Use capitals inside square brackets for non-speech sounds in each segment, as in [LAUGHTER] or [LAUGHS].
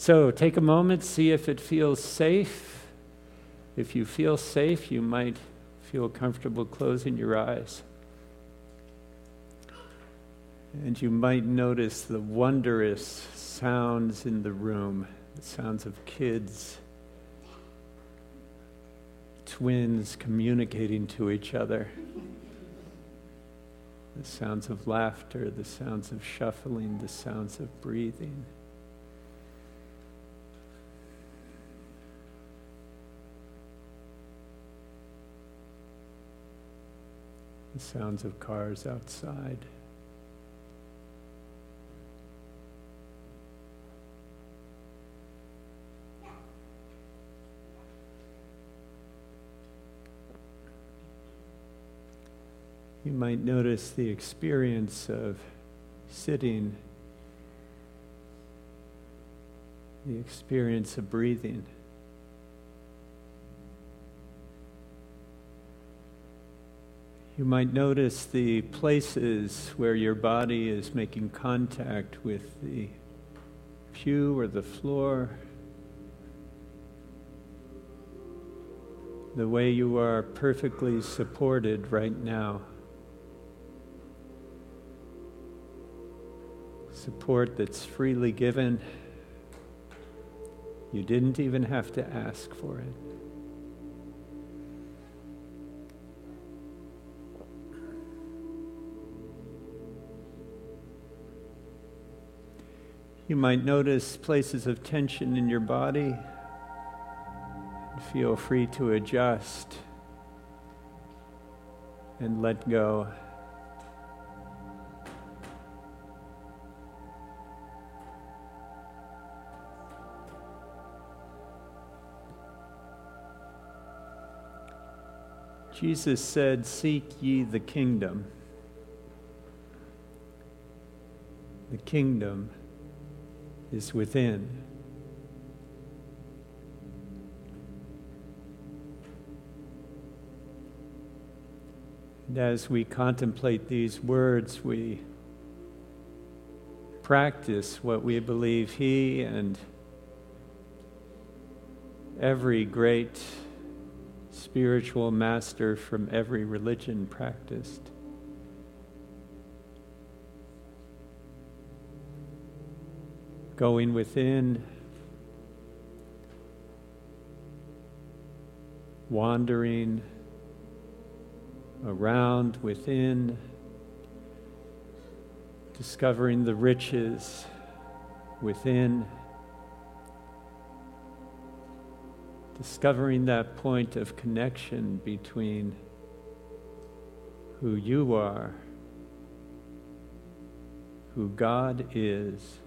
So take a moment, see if it feels safe. If you feel safe, you might feel comfortable closing your eyes. And you might notice the wondrous sounds in the room the sounds of kids, twins communicating to each other, the sounds of laughter, the sounds of shuffling, the sounds of breathing. The sounds of cars outside. You might notice the experience of sitting, the experience of breathing. You might notice the places where your body is making contact with the pew or the floor. The way you are perfectly supported right now. support that's freely given. You didn't even have to ask for it. You might notice places of tension in your body feel free to adjust and let go. Jesus said, Seek ye the kingdom. The kingdom is within. And as we contemplate these words, we practice what we believe He and every great spiritual master from every religion practiced. Going within, wandering around within, discovering the riches within. discovering that point of connection between who you are, who God is,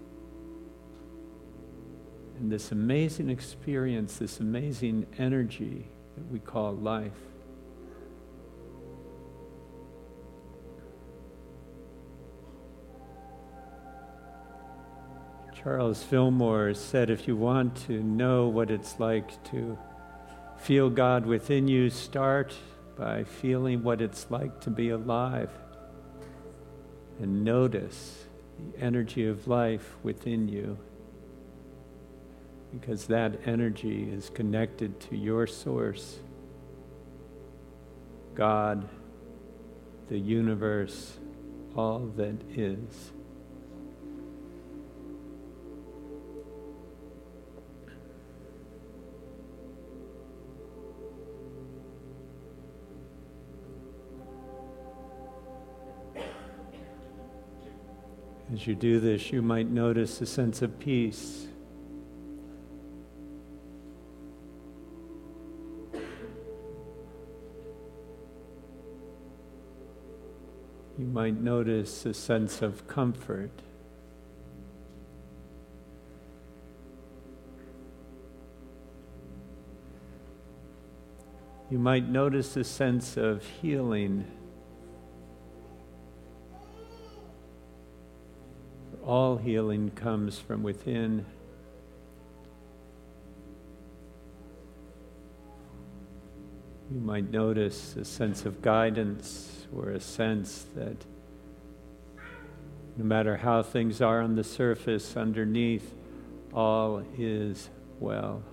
and this amazing experience, this amazing energy that we call life. Charles Fillmore said if you want to know what it's like to feel God within you, start by feeling what it's like to be alive and notice the energy of life within you because that energy is connected to your source, God, the universe, all that is. As you do this, you might notice a sense of peace. Might notice a sense of comfort. You might notice a sense of healing. all healing comes from within. You might notice a sense of guidance or a sense that no matter how things are on the surface, underneath, all is well.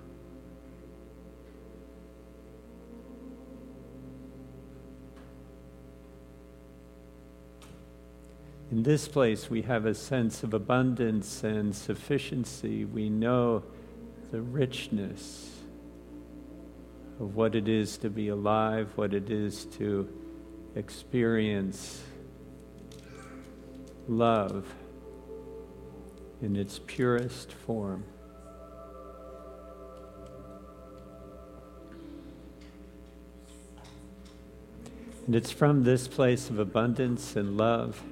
In this place, we have a sense of abundance and sufficiency. We know the richness of what it is to be alive, what it is to experience love in its purest form. And it's from this place of abundance and love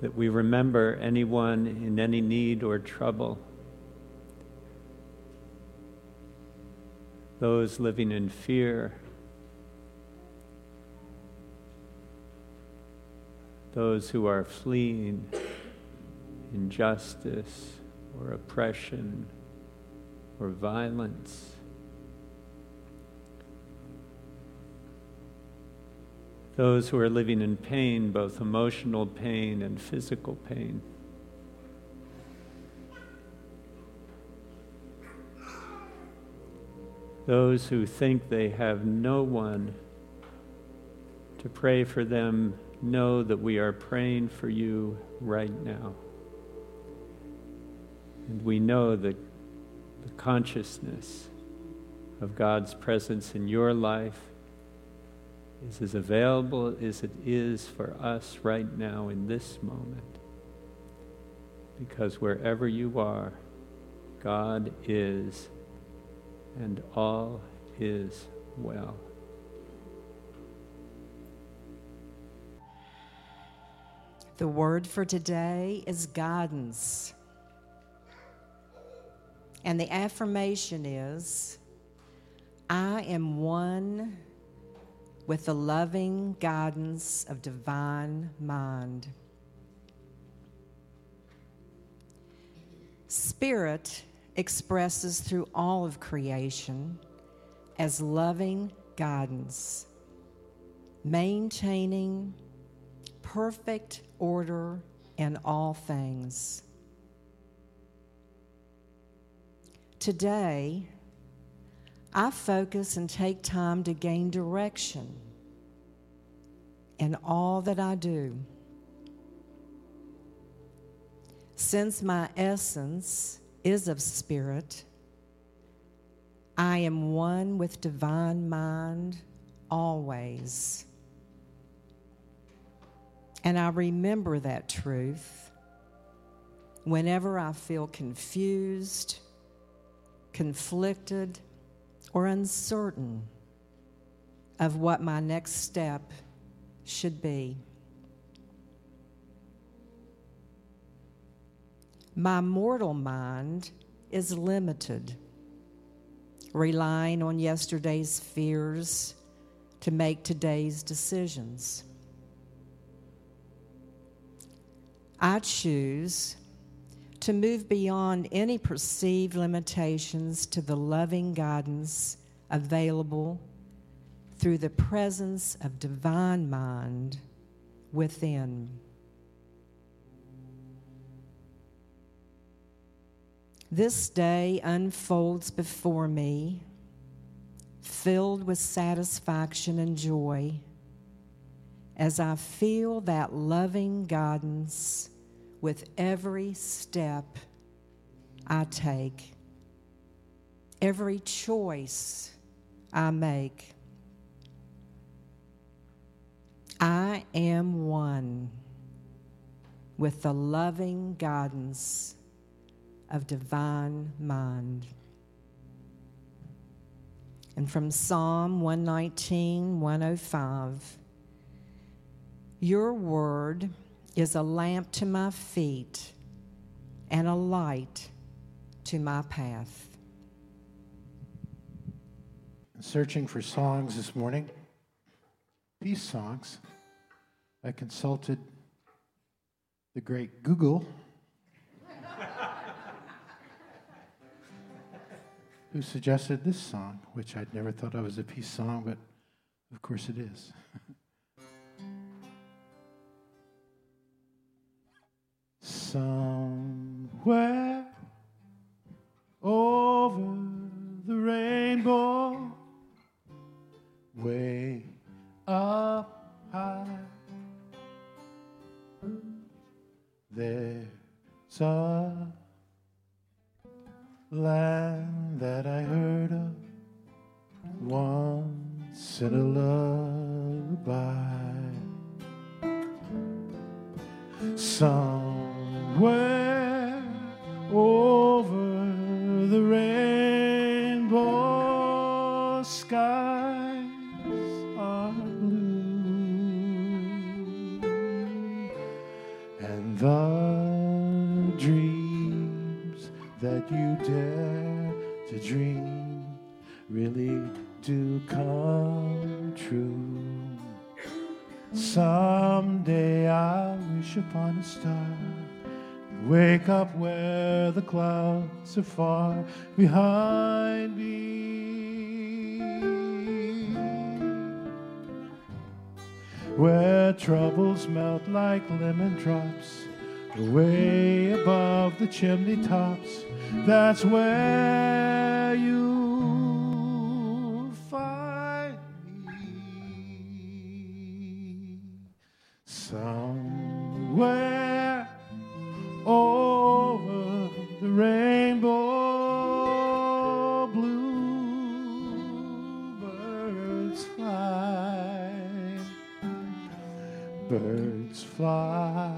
that we remember anyone in any need or trouble, those living in fear, those who are fleeing injustice or oppression or violence. Those who are living in pain, both emotional pain and physical pain. Those who think they have no one to pray for them know that we are praying for you right now. And we know that the consciousness of God's presence in your life is as available as it is for us right now in this moment. Because wherever you are, God is, and all is well. The word for today is guidance. And the affirmation is I am one with the loving guidance of divine mind. Spirit expresses through all of creation as loving guidance, maintaining perfect order in all things. Today, I focus and take time to gain direction in all that I do. Since my essence is of spirit, I am one with divine mind always. And I remember that truth whenever I feel confused, conflicted, or uncertain of what my next step should be. My mortal mind is limited, relying on yesterday's fears to make today's decisions. I choose to move beyond any perceived limitations to the loving guidance available through the presence of divine mind within. This day unfolds before me, filled with satisfaction and joy as I feel that loving guidance with every step I take, every choice I make. I am one with the loving guidance of divine mind. And from Psalm 119, 105. Your word is a lamp to my feet and a light to my path. Searching for songs this morning, peace songs, I consulted the great Google, [LAUGHS] who suggested this song, which I'd never thought of as a peace song, but of course it is. Somewhere over the rainbow, way up high, there's a rainbow skies are blue and the dreams that you dare to dream really do come true. Someday I'll wish upon a star, wake up where the clouds are far behind me. Where troubles melt like lemon drops, way above the chimney tops. That's where Birds fly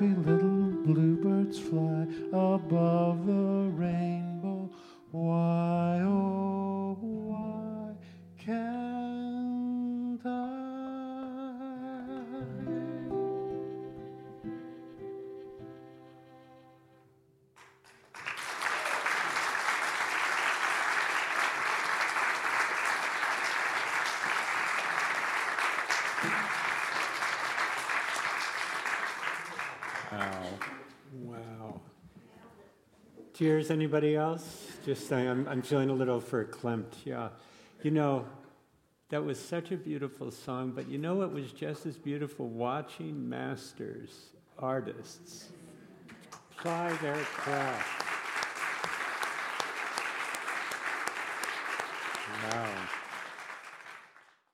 happy little bluebirds fly above the rainbow, why, oh, Wow. Wow. Cheers, anybody else? Just I'm, I'm feeling a little verklempt, yeah. You know, that was such a beautiful song, but you know it was just as beautiful watching masters, artists, apply their craft. Wow.